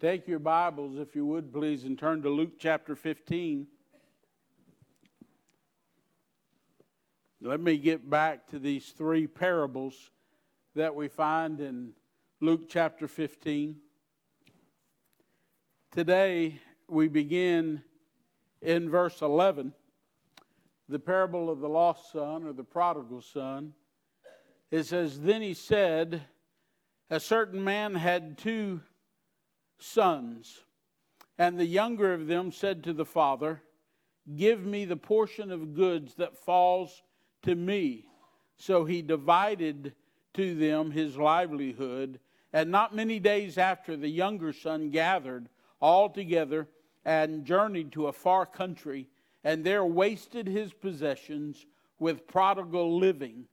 Take your Bibles, if you would, please, and turn to Luke chapter 15. Let me get back to these three parables that we find in Luke chapter 15. Today, we begin in verse 11, the parable of the lost son or the prodigal son. It says, Then he said, A certain man had two sons. And the younger of them said to the father, Give me the portion of goods that falls to me. So he divided to them his livelihood. And not many days after, the younger son gathered all together and journeyed to a far country, and there wasted his possessions with prodigal living.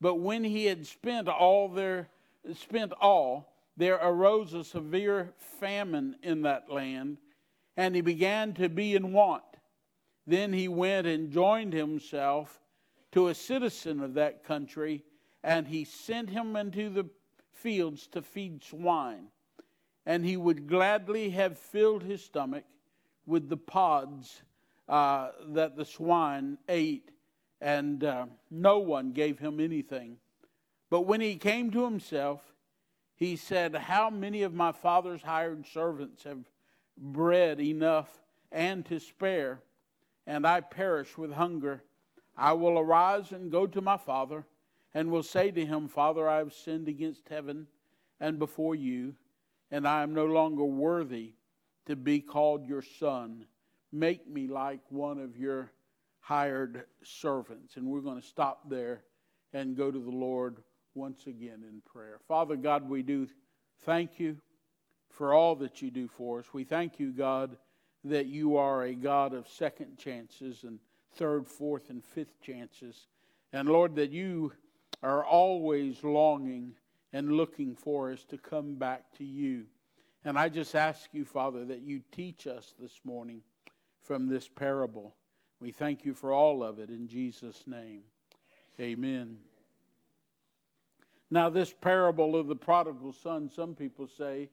But when he had spent all their spent all, there arose a severe famine in that land, and he began to be in want. Then he went and joined himself to a citizen of that country, and he sent him into the fields to feed swine. And he would gladly have filled his stomach with the pods uh, that the swine ate, and uh, no one gave him anything. But when he came to himself, he said, How many of my father's hired servants have bread enough and to spare, and I perish with hunger? I will arise and go to my father, and will say to him, Father, I have sinned against heaven and before you, and I am no longer worthy to be called your son. Make me like one of your hired servants. And we're going to stop there and go to the Lord once again in prayer. Father God, we do thank you for all that you do for us. We thank you, God, that you are a God of second chances and third, fourth, and fifth chances. And Lord, that you are always longing and looking for us to come back to you. And I just ask you, Father, that you teach us this morning from this parable. We thank you for all of it in Jesus' name. Amen. Now, this parable of the prodigal son, some people say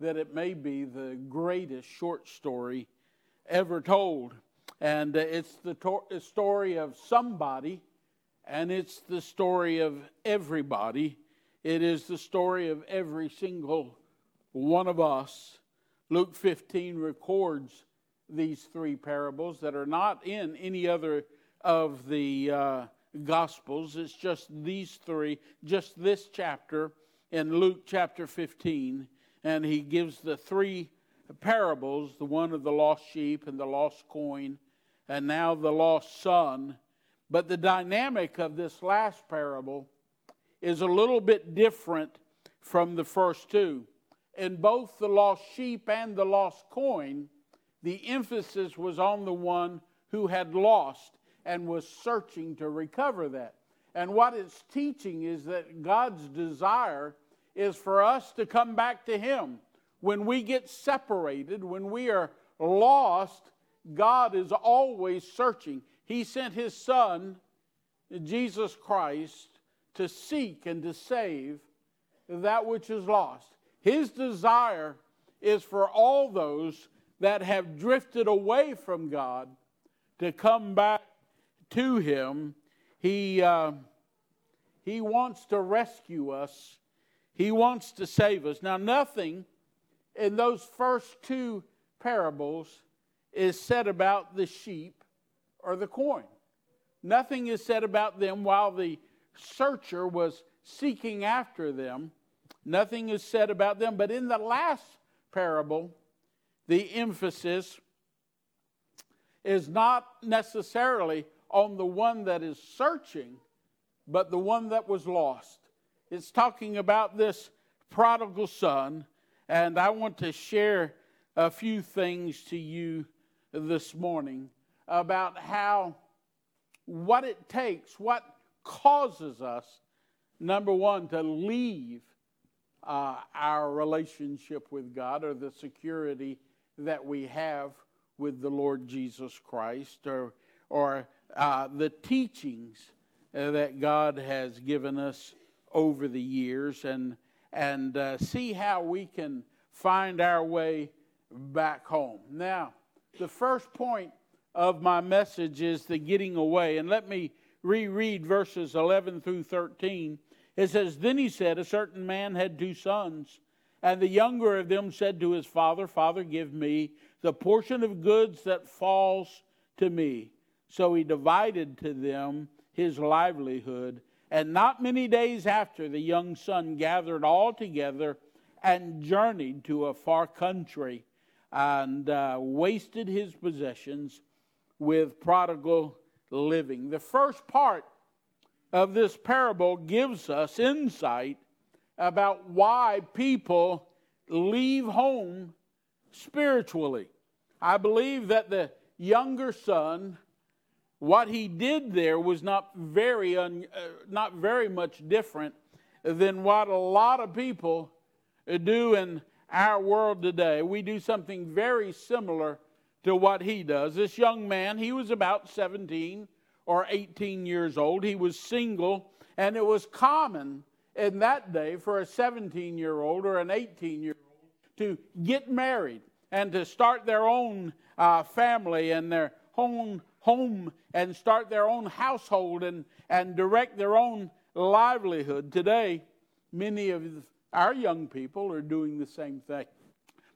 that it may be the greatest short story ever told. And it's the to- story of somebody, and it's the story of everybody. It is the story of every single one of us. Luke 15 records these three parables that are not in any other of the uh, Gospels. It's just these three, just this chapter in Luke chapter 15. And he gives the three parables the one of the lost sheep and the lost coin, and now the lost son. But the dynamic of this last parable is a little bit different from the first two. In both the lost sheep and the lost coin, the emphasis was on the one who had lost and was searching to recover that. And what it's teaching is that God's desire is for us to come back to Him. When we get separated, when we are lost, God is always searching. He sent His Son, Jesus Christ, to seek and to save that which is lost. His desire is for all those that have drifted away from God to come back to him. He, uh, he wants to rescue us, he wants to save us. Now, nothing in those first two parables is said about the sheep or the coin. Nothing is said about them while the searcher was seeking after them. Nothing is said about them. But in the last parable, the emphasis is not necessarily on the one that is searching, but the one that was lost. It's talking about this prodigal son, and I want to share a few things to you this morning about how what it takes, what causes us, number one, to leave uh, our relationship with God or the security that we have with the Lord Jesus Christ or, or uh, the teachings uh, that God has given us over the years and, and uh, see how we can find our way back home. Now, the first point of my message is the getting away. And let me reread verses 11 through 13. It says, Then he said, A certain man had two sons. And the younger of them said to his father, Father, give me the portion of goods that falls to me. So he divided to them his livelihood. And not many days after, the young son gathered all together and journeyed to a far country and uh, wasted his possessions with prodigal living. The first part of this parable gives us insight about why people leave home spiritually. I believe that the younger son, what he did there was not very, un, uh, not very much different than what a lot of people do in our world today. We do something very similar to what he does. This young man, he was about 17 or 18 years old. He was single, and it was common in that day for a 17 year old or an 18 year old to get married and to start their own uh, family and their own home and start their own household and, and direct their own livelihood. Today, many of our young people are doing the same thing.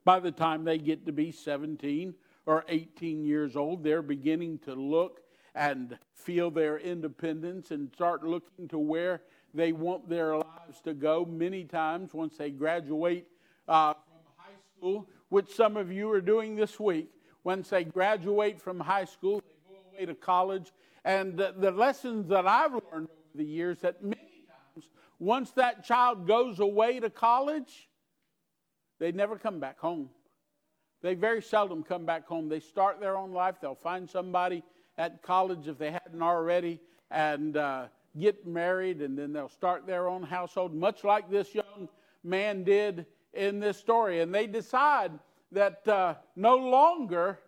By the time they get to be 17 or 18 years old, they're beginning to look and feel their independence and start looking to where they want their lives to go. Many times, once they graduate uh, from high school, which some of you are doing this week, once they graduate from high school, away to college. And the, the lessons that I've learned over the years that many times, once that child goes away to college, they never come back home. They very seldom come back home. They start their own life. They'll find somebody at college if they hadn't already and uh, get married, and then they'll start their own household, much like this young man did in this story. And they decide that uh, no longer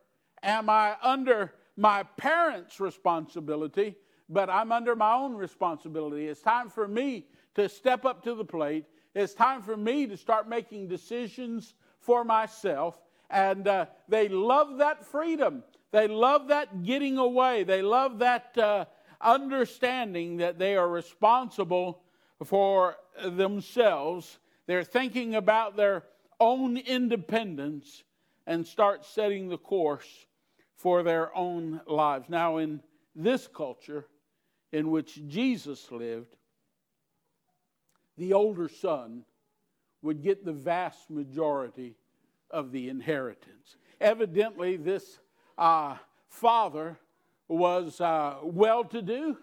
am I under my parents' responsibility, but I'm under my own responsibility. It's time for me to step up to the plate. It's time for me to start making decisions for myself and uh, they love that freedom. They love that getting away. They love that uh, understanding that they are responsible for themselves. They're thinking about their own independence and start setting the course for their own lives. Now, in this culture in which Jesus lived, the older son would get the vast majority of the inheritance. Evidently, this uh, father was uh, well to do.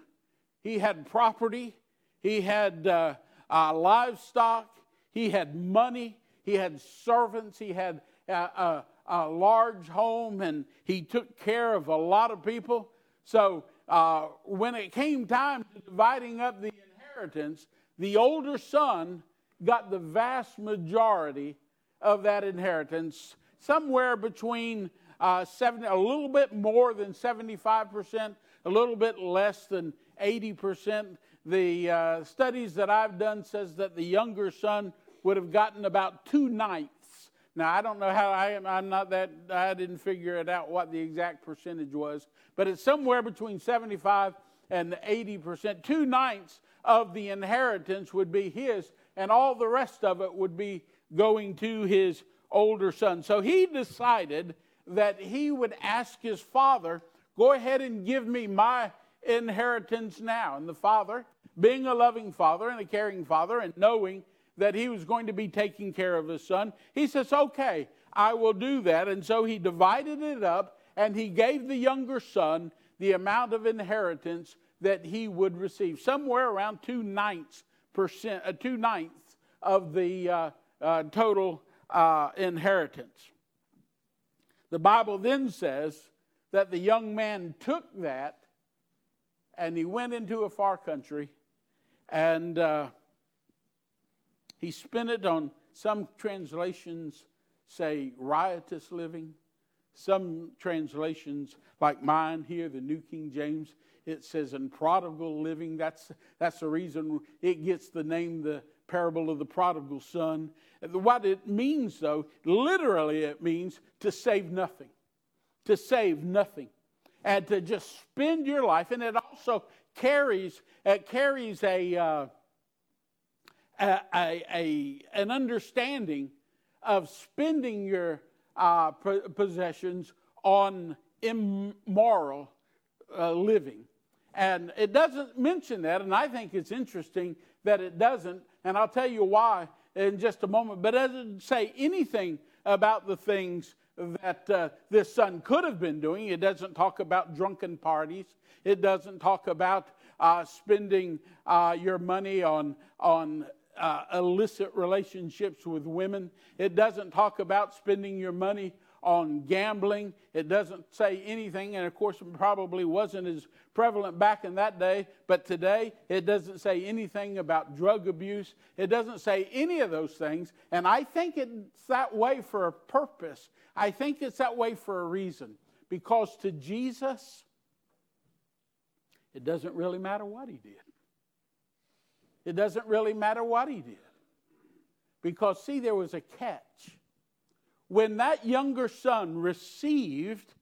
He had property, he had uh, uh livestock, he had money, he had servants, he had a, large home, and he took care of a lot of people. So, uh, when it came time to dividing up the inheritance, the older son got the vast majority of that inheritance, somewhere between uh, 70, a little bit more than 75%, a little bit less than 80%. The uh, studies that I've done says that the younger son would have gotten about two ninths. Now I don't know how I am. I'm not that. I didn't figure it out what the exact percentage was, but it's somewhere between 75 and 80 percent. Two ninths of the inheritance would be his, and all the rest of it would be going to his older son. So he decided that he would ask his father, Go ahead and give me my inheritance now. And the father, being a loving father and a caring father, and knowing that he was going to be taking care of his son, he says, Okay, I will do that. And so he divided it up and he gave the younger son the amount of inheritance that he would receive, somewhere around two ninths percent, uh, two ninths of the uh, uh, total uh, inheritance. The Bible then says that the young man took that and he went into a far country and uh, he spent it on some translations say riotous living. Some translations, like mine here, the New King James, it says in prodigal living. That's, that's the reason it gets the name the parable of the prodigal son. What it means, though, literally, it means to save nothing, to save nothing, and to just spend your life. And it also carries it carries a, uh, a, a, a, an understanding of spending your uh, possessions on immoral uh, living. And it doesn't mention that, and I think it's interesting that it doesn't, and I'll tell you why in just a moment, but it doesn't say anything about the things that uh, this son could have been doing. It doesn't talk about drunken parties. It doesn't talk about uh, spending uh, your money on, on uh, illicit relationships with women. It doesn't talk about spending your money on gambling. It doesn't say anything, and of course, it probably wasn't as prevalent back in that day, but today it doesn't say anything about drug abuse. It doesn't say any of those things, and I think it's that way for a purpose. I think it's that way for a reason. Because to Jesus, it doesn't really matter what he did. It doesn't really matter what he did. Because, see, there was a catch when that younger son received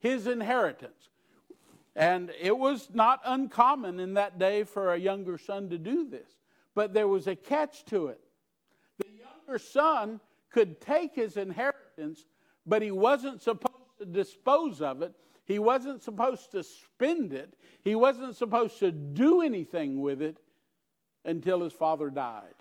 his inheritance. And it was not uncommon in that day for a younger son to do this, but there was a catch to it. The younger son could take his inheritance, but he wasn't supposed to dispose of it. He wasn't supposed to spend it. He wasn't supposed to do anything with it until his father died.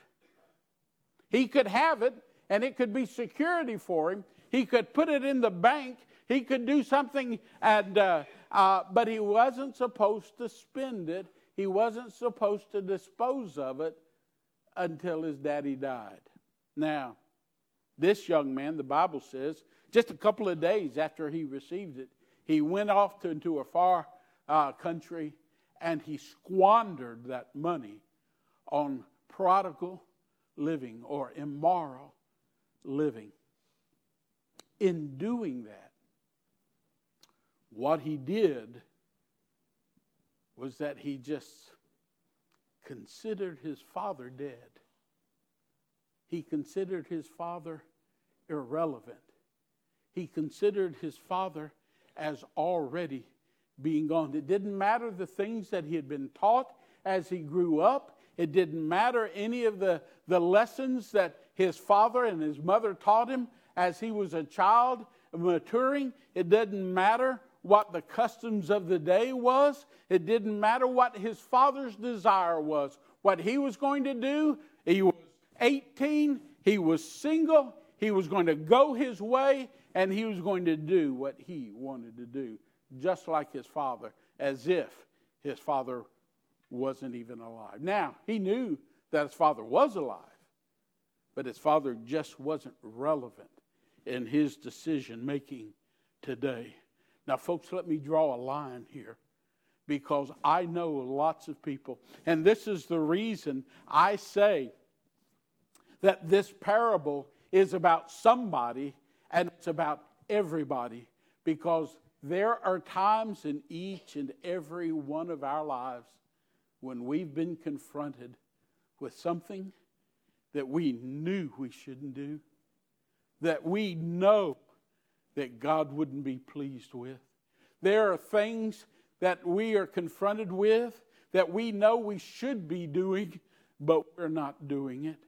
He could have it and it could be security for him. He could put it in the bank. He could do something, and uh, uh, but he wasn't supposed to spend it. He wasn't supposed to dispose of it until his daddy died. Now, this young man, the Bible says, just a couple of days after he received it, he went off to, into a far uh, country and he squandered that money on prodigal living or immoral living. In doing that, what he did was that he just considered his father dead. He considered his father irrelevant. He considered his father as already being gone. It didn't matter the things that he had been taught as he grew up. It didn't matter any of the, the lessons that his father and his mother taught him as he was a child maturing. It didn't matter what the customs of the day was. It didn't matter what his father's desire was. What he was going to do, he was 18, he was single, he was going to go his way, and he was going to do what he wanted to do, just like his father, as if his father wasn't even alive. Now, he knew that his father was alive but his father just wasn't relevant in his decision making today. Now, folks, let me draw a line here because I know lots of people, and this is the reason I say that this parable is about somebody and it's about everybody because there are times in each and every one of our lives when we've been confronted with something that we knew we shouldn't do, that we know that God wouldn't be pleased with. There are things that we are confronted with that we know we should be doing, but we're not doing it.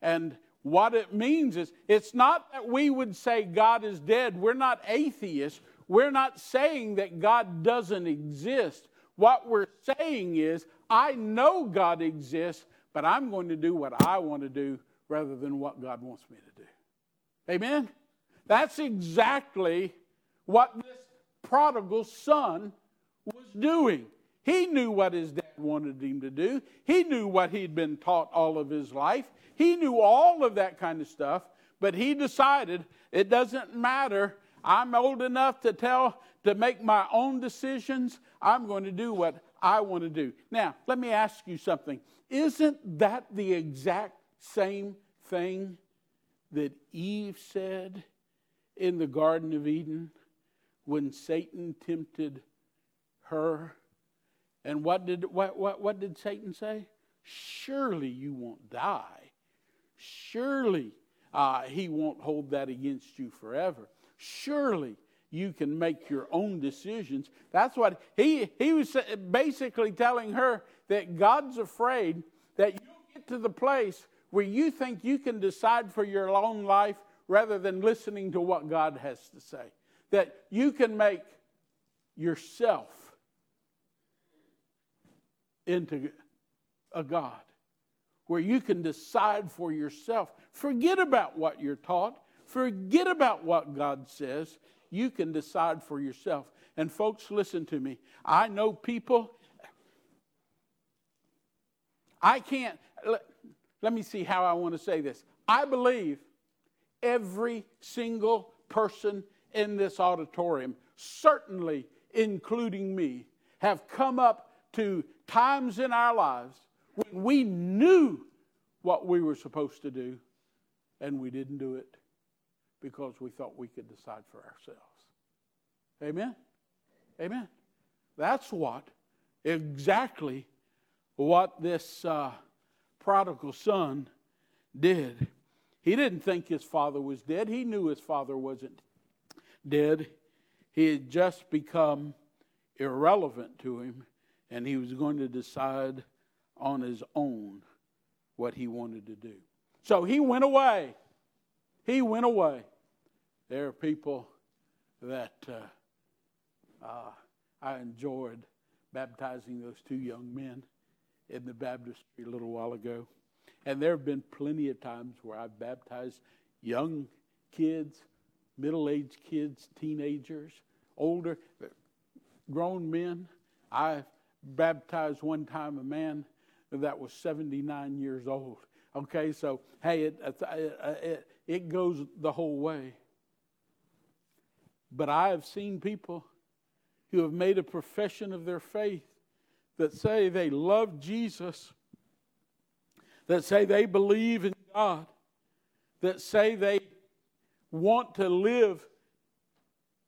And what it means is it's not that we would say God is dead. We're not atheists. We're not saying that God doesn't exist. What we're saying is, I know God exists, but I'm going to do what I want to do rather than what God wants me to do. Amen? That's exactly what this prodigal son was doing. He knew what his dad wanted him to do. He knew what he'd been taught all of his life. He knew all of that kind of stuff, but he decided it doesn't matter. I'm old enough to tell to make my own decisions. I'm going to do what I want to do. Now, let me ask you something. Isn't that the exact same thing that Eve said in the Garden of Eden when Satan tempted her? And what did, what, what, what did Satan say? surely you won't die. Surely uh, he won't hold that against you forever. Surely you can make your own decisions. That's what he, he was basically telling her that God's afraid that you'll get to the place where you think you can decide for your own life rather than listening to what God has to say. That you can make yourself into a God where you can decide for yourself. Forget about what you're taught, forget about what God says. You can decide for yourself. And, folks, listen to me. I know people, I can't, let, let me see how I want to say this. I believe every single person in this auditorium, certainly including me, have come up to times in our lives when we knew what we were supposed to do and we didn't do it because we thought we could decide for ourselves. Amen? Amen. That's what, exactly what this uh, prodigal son did. He didn't think his father was dead. He knew his father wasn't dead. He had just become irrelevant to him, and he was going to decide on his own what he wanted to do. So he went away. He went away. There are people that uh, uh, I enjoyed baptizing those two young men in the baptistry a little while ago. And there have been plenty of times where I've baptized young kids, middle aged kids, teenagers, older, grown men. I baptized one time a man that was 79 years old. Okay, so hey, it, it, it goes the whole way. But I have seen people who have made a profession of their faith that say they love Jesus, that say they believe in God, that say they want to live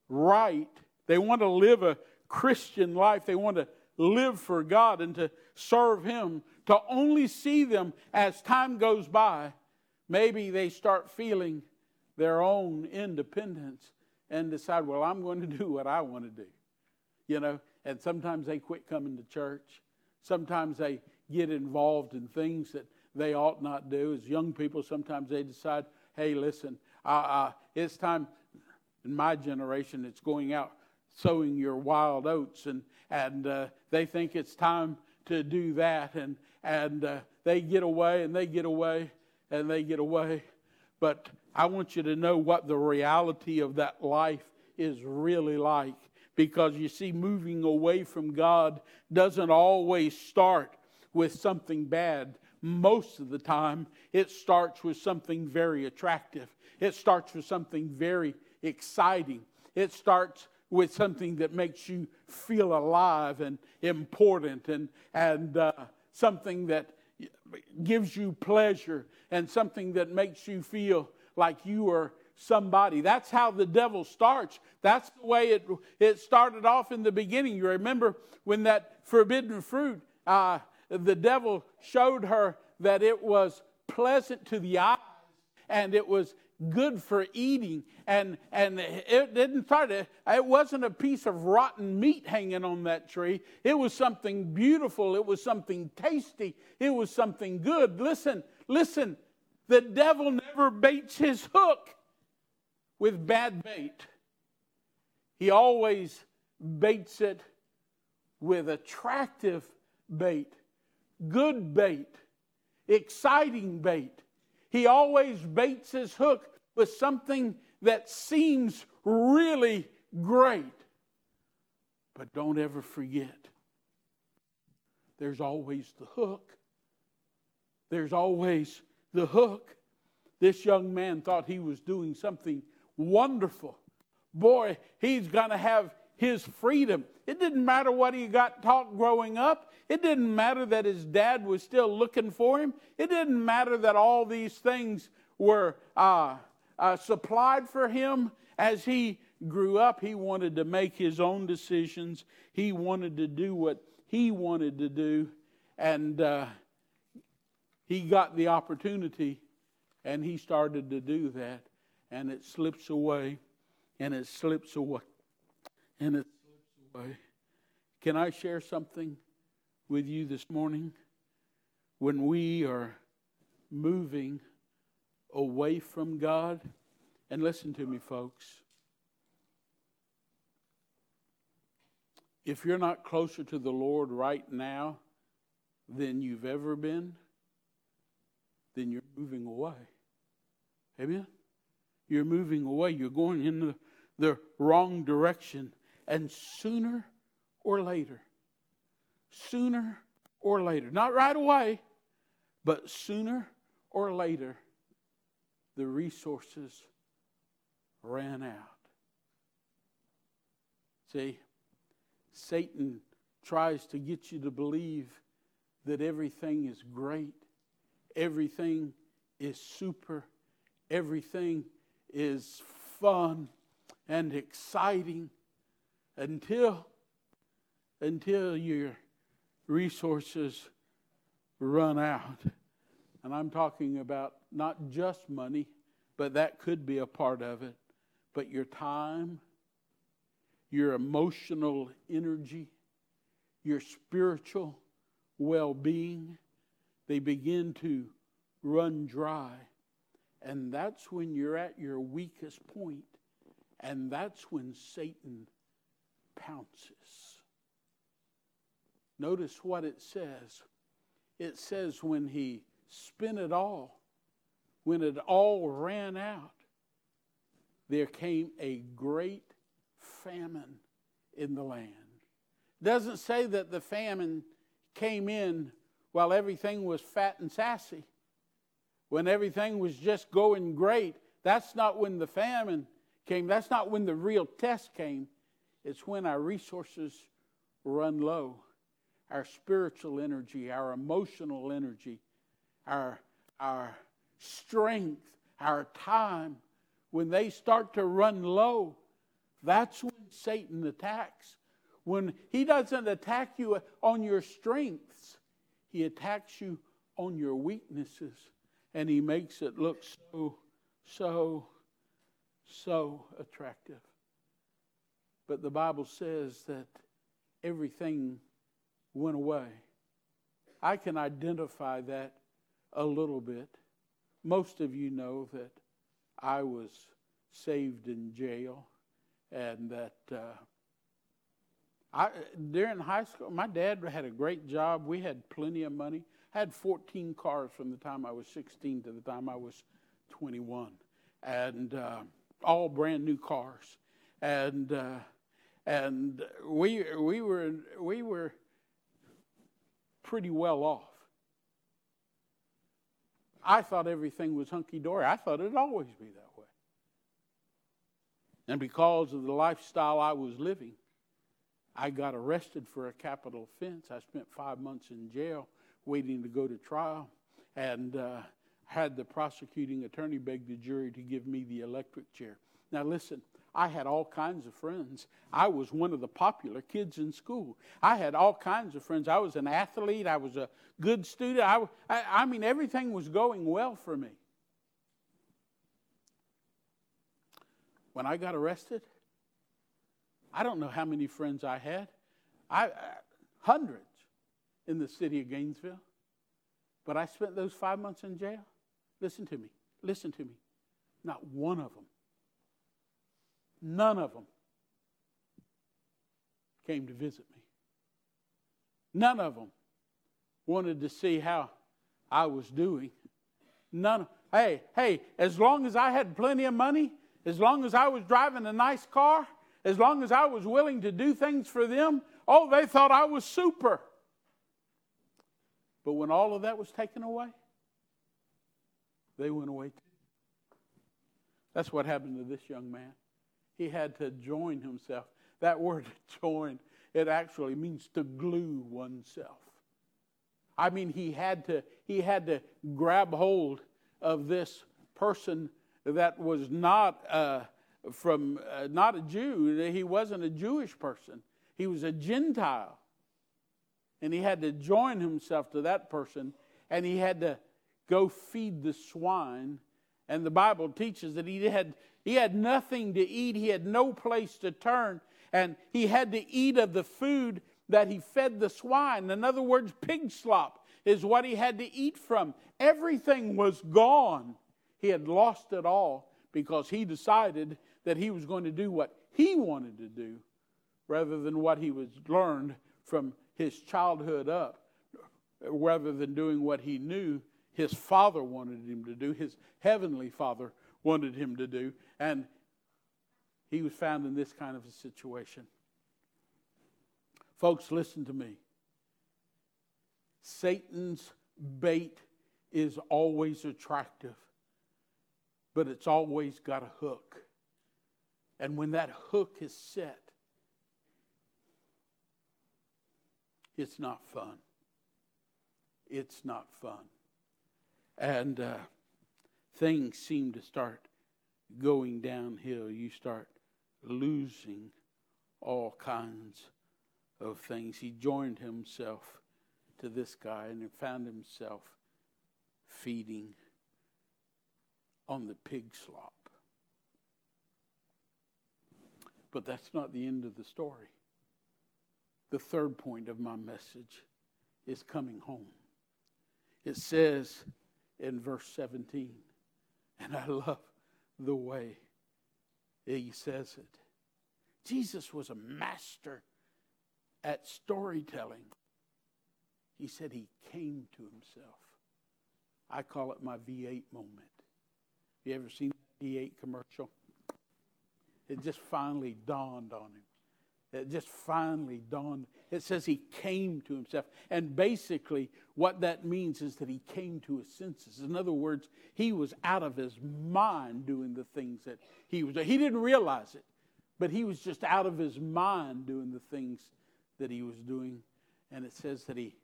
right, they want to live a Christian life, they want to live for God and to serve Him, to only see them as time goes by, maybe they start feeling their own independence and decide, well, I'm going to do what I want to do. You know, and sometimes they quit coming to church. Sometimes they get involved in things that they ought not do. As young people, sometimes they decide, hey, listen, it's time, in my generation, it's going out sowing your wild oats, and, and uh, they think it's time to do that, and, and uh, they get away, and they get away, and they get away. But I want you to know what the reality of that life is really like because you see, moving away from God doesn't always start with something bad. Most of the time, it starts with something very attractive. It starts with something very exciting. It starts with something that makes you feel alive and important and, and uh, something that gives you pleasure and something that makes you feel like you are somebody. That's how the devil starts. That's the way it, it started off in the beginning. You remember when that forbidden fruit, uh, the devil showed her that it was pleasant to the eyes and it was good for eating and and it didn't start to it wasn't a piece of rotten meat hanging on that tree it was something beautiful it was something tasty it was something good listen listen the devil never baits his hook with bad bait. He always baits it with attractive bait, good bait, exciting bait. He always baits his hook with something that seems really great. But don't ever forget, there's always the hook. There's always the hook. This young man thought he was doing something wonderful. Boy, he's going to have his freedom. It didn't matter what he got taught growing up. It didn't matter that his dad was still looking for him. It didn't matter that all these things were uh, uh, supplied for him as he grew up. He wanted to make his own decisions, he wanted to do what he wanted to do. And uh, he got the opportunity and he started to do that. And it slips away and it slips away and it slips away. Can I share something with you this morning? When we are moving away from God, and listen to me, folks. If you're not closer to the Lord right now than you've ever been, then you're moving away. Amen? You're moving away. You're going in the, the wrong direction. And sooner or later, sooner or later, not right away, but sooner or later, the resources ran out. See, Satan tries to get you to believe that everything is great, everything is super, everything is fun and exciting until until your resources run out. And I'm talking about not just money, but that could be a part of it, but your time, your emotional energy, your spiritual well being, they begin to run dry. And that's when you're at your weakest point, and that's when Satan pounces. Notice what it says. It says, when he spent it all, when it all ran out, there came a great famine in the land. Doesn't say that the famine came in while everything was fat and sassy. When everything was just going great, that's not when the famine came. That's not when the real test came. It's when our resources run low. Our spiritual energy, our emotional energy, our, our strength, our time, when they start to run low, that's when Satan attacks. When he doesn't attack you on your strengths, he attacks you on your weaknesses. And he makes it look so, so, so attractive. But the Bible says that everything went away. I can identify that a little bit. Most of you know that I was saved in jail and that uh, I, during high school, my dad had a great job. We had plenty of money. I had 14 cars from the time I was 16 to the time I was 21, and uh, all brand new cars. And uh, and we we were we were pretty well off. I thought everything was hunky dory. I thought it'd always be that way. And because of the lifestyle I was living, I got arrested for a capital offense. I spent five months in jail waiting to go to trial and uh, had the prosecuting attorney beg the jury to give me the electric chair. Now, listen, I had all kinds of friends. I was one of the popular kids in school. I had all kinds of friends. I was an athlete. I was a good student. I, I, I mean, everything was going well for me. When I got arrested, I don't know how many friends I had. I, hundreds in the city of Gainesville. But I spent those five months in jail. Listen to me. Listen to me. Not one of them None of them came to visit me. None of them wanted to see how I was doing. None. Hey, hey, as long as I had plenty of money, as long as I was driving a nice car, as long as I was willing to do things for them, oh, they thought I was super. But when all of that was taken away, they went away too. That's what happened to this young man he had to join himself. That word join, it actually means to glue oneself. I mean, he had to, he had to grab hold of this person that was not uh, from uh, not a Jew. He wasn't a Jewish person. He was a Gentile, and he had to join himself to that person, and he had to go feed the swine. And the Bible teaches that he had, he had nothing to eat, he had no place to turn, and he had to eat of the food that he fed the swine. In other words, pig slop is what he had to eat from. Everything was gone. He had lost it all because he decided that he was going to do what he wanted to do rather than what he was learned from his childhood up, rather than doing what he knew his father wanted him to do, his heavenly father wanted him to do. And he was found in this kind of a situation. Folks, listen to me. Satan's bait is always attractive, but it's always got a hook. And when that hook is set, it's not fun. It's not fun. And uh, things seem to start going downhill. You start losing all kinds of things. He joined himself to this guy and found himself feeding on the pig slop. But that's not the end of the story. The third point of my message is coming home. It says in verse 17, and I love the way he says it. Jesus was a master at storytelling. He said he came to himself. I call it my V8 moment. You ever seen the V8 commercial? It just finally dawned on him. It just finally dawned. It says he came to himself. And basically, what that means is that he came to his senses. In other words, he was out of his mind doing the things that he was doing. He didn't realize it, but he was just out of his mind doing the things that he was doing. And it says that he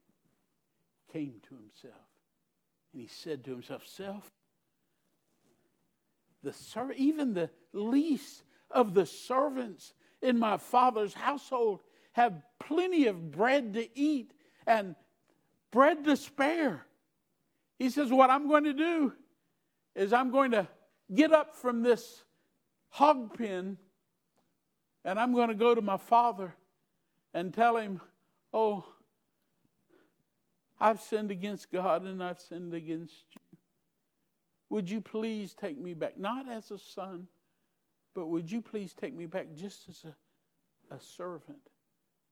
came to himself. And he said to himself, Self, the even the least of the servants in my father's household have plenty of bread to eat and bread to spare. He says, What I'm going to do is I'm going to get up from this hog pen and I'm going to go to my father and tell him, Oh, I've sinned against God and I've sinned against you. Would you please take me back? Not as a son, but would you please take me back just as a, a servant?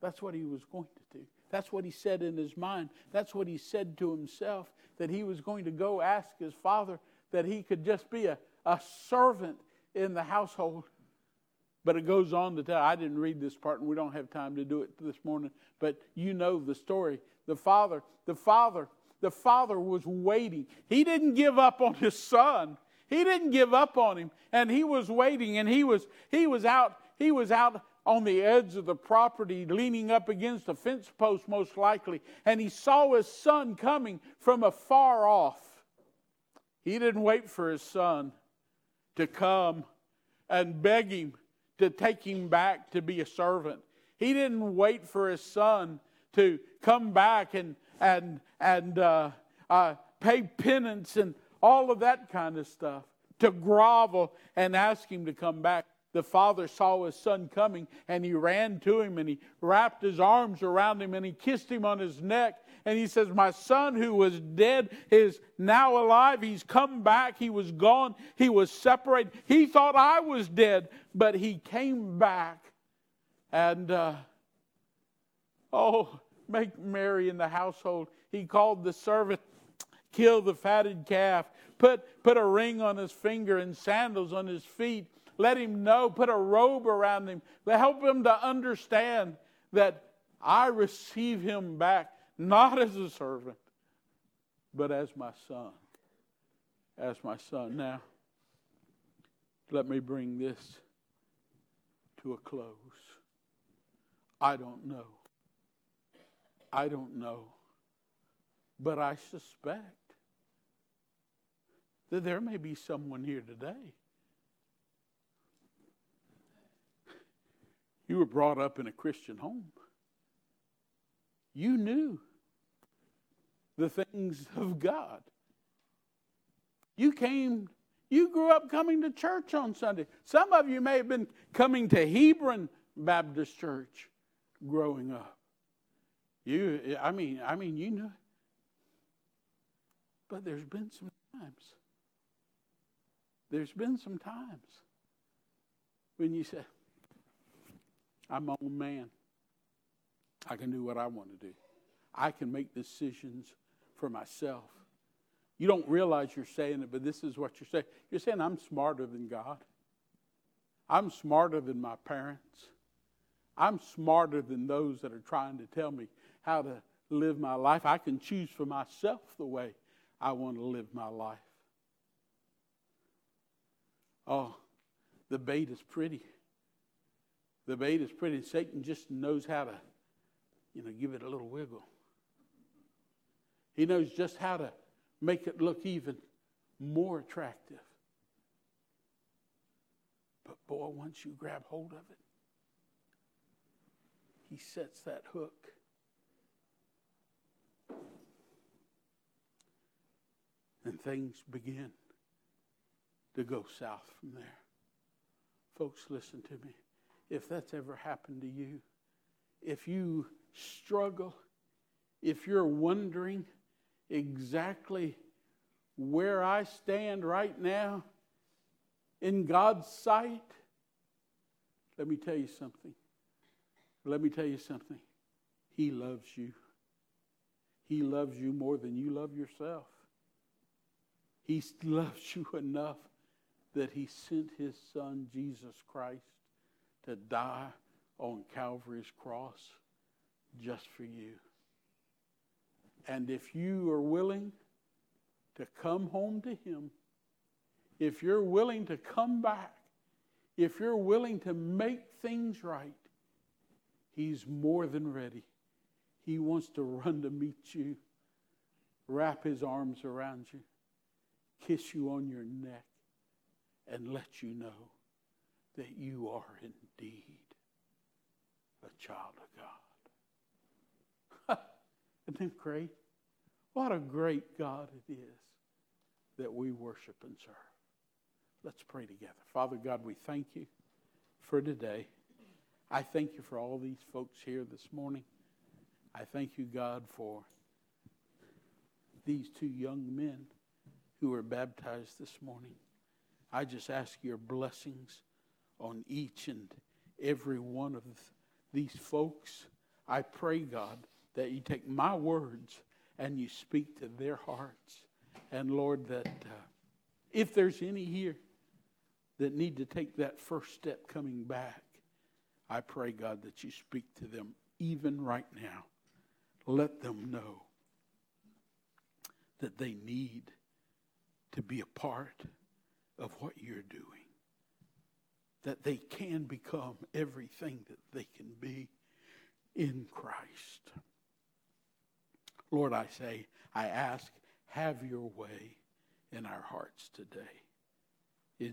That's what he was going to do. That's what he said in his mind. That's what he said to himself that he was going to go ask his father that he could just be a, a servant in the household. But it goes on to tell, I didn't read this part and we don't have time to do it this morning, but you know the story. The father, the father, the father was waiting. He didn't give up on his son. He didn't give up on him, and he was waiting, and he was he was out he was out on the edge of the property, leaning up against a fence post, most likely, and he saw his son coming from afar off. He didn't wait for his son to come and beg him to take him back to be a servant. He didn't wait for his son to come back and and and uh, uh, pay penance and all of that kind of stuff, to grovel and ask him to come back. The father saw his son coming and he ran to him and he wrapped his arms around him and he kissed him on his neck. And he says, My son who was dead is now alive. He's come back. He was gone. He was separated. He thought I was dead, but he came back. And, uh, oh, make merry in the household. He called the servant kill the fatted calf, put, put a ring on his finger and sandals on his feet. Let him know, put a robe around him. Help him to understand that I receive him back not as a servant, but as my son. As my son. Now, let me bring this to a close. I don't know. I don't know. But I suspect that there may be someone here today. You were brought up in a Christian home. You knew the things of God. You came, you grew up coming to church on Sunday. Some of you may have been coming to Hebron Baptist Church growing up. You, I mean, I mean, you know. But there's been some times. There's been some times when you say, I'm my own man. I can do what I want to do. I can make decisions for myself. You don't realize you're saying it, but this is what you're saying. You're saying, I'm smarter than God. I'm smarter than my parents. I'm smarter than those that are trying to tell me how to live my life. I can choose for myself the way I want to live my life. Oh, the bait is pretty. The bait is pretty. Satan just knows how to, you know, give it a little wiggle. He knows just how to make it look even more attractive. But boy, once you grab hold of it, he sets that hook. And things begin to go south from there. Folks, listen to me. If that's ever happened to you, if you struggle, if you're wondering exactly where I stand right now in God's sight, let me tell you something. Let me tell you something. He loves you. He loves you more than you love yourself. He loves you enough that he sent his son, Jesus Christ, to die on Calvary's cross just for you. And if you are willing to come home to him, if you're willing to come back, if you're willing to make things right, He's more than ready. He wants to run to meet you, wrap his arms around you, kiss you on your neck, and let you know that you are indeed a child of God. Isn't that great? What a great God it is that we worship and serve. Let's pray together. Father God, we thank you for today. I thank you for all these folks here this morning. I thank you, God, for these two young men who were baptized this morning. I just ask your blessings on each and every one of these folks. I pray, God, that you take my words and you speak to their hearts. And Lord, that uh, if there's any here that need to take that first step coming back, I pray, God, that you speak to them even right now. Let them know that they need to be a part of what you're doing. That they can become everything that they can be in Christ. Lord, I say, I ask, have your way in our hearts today.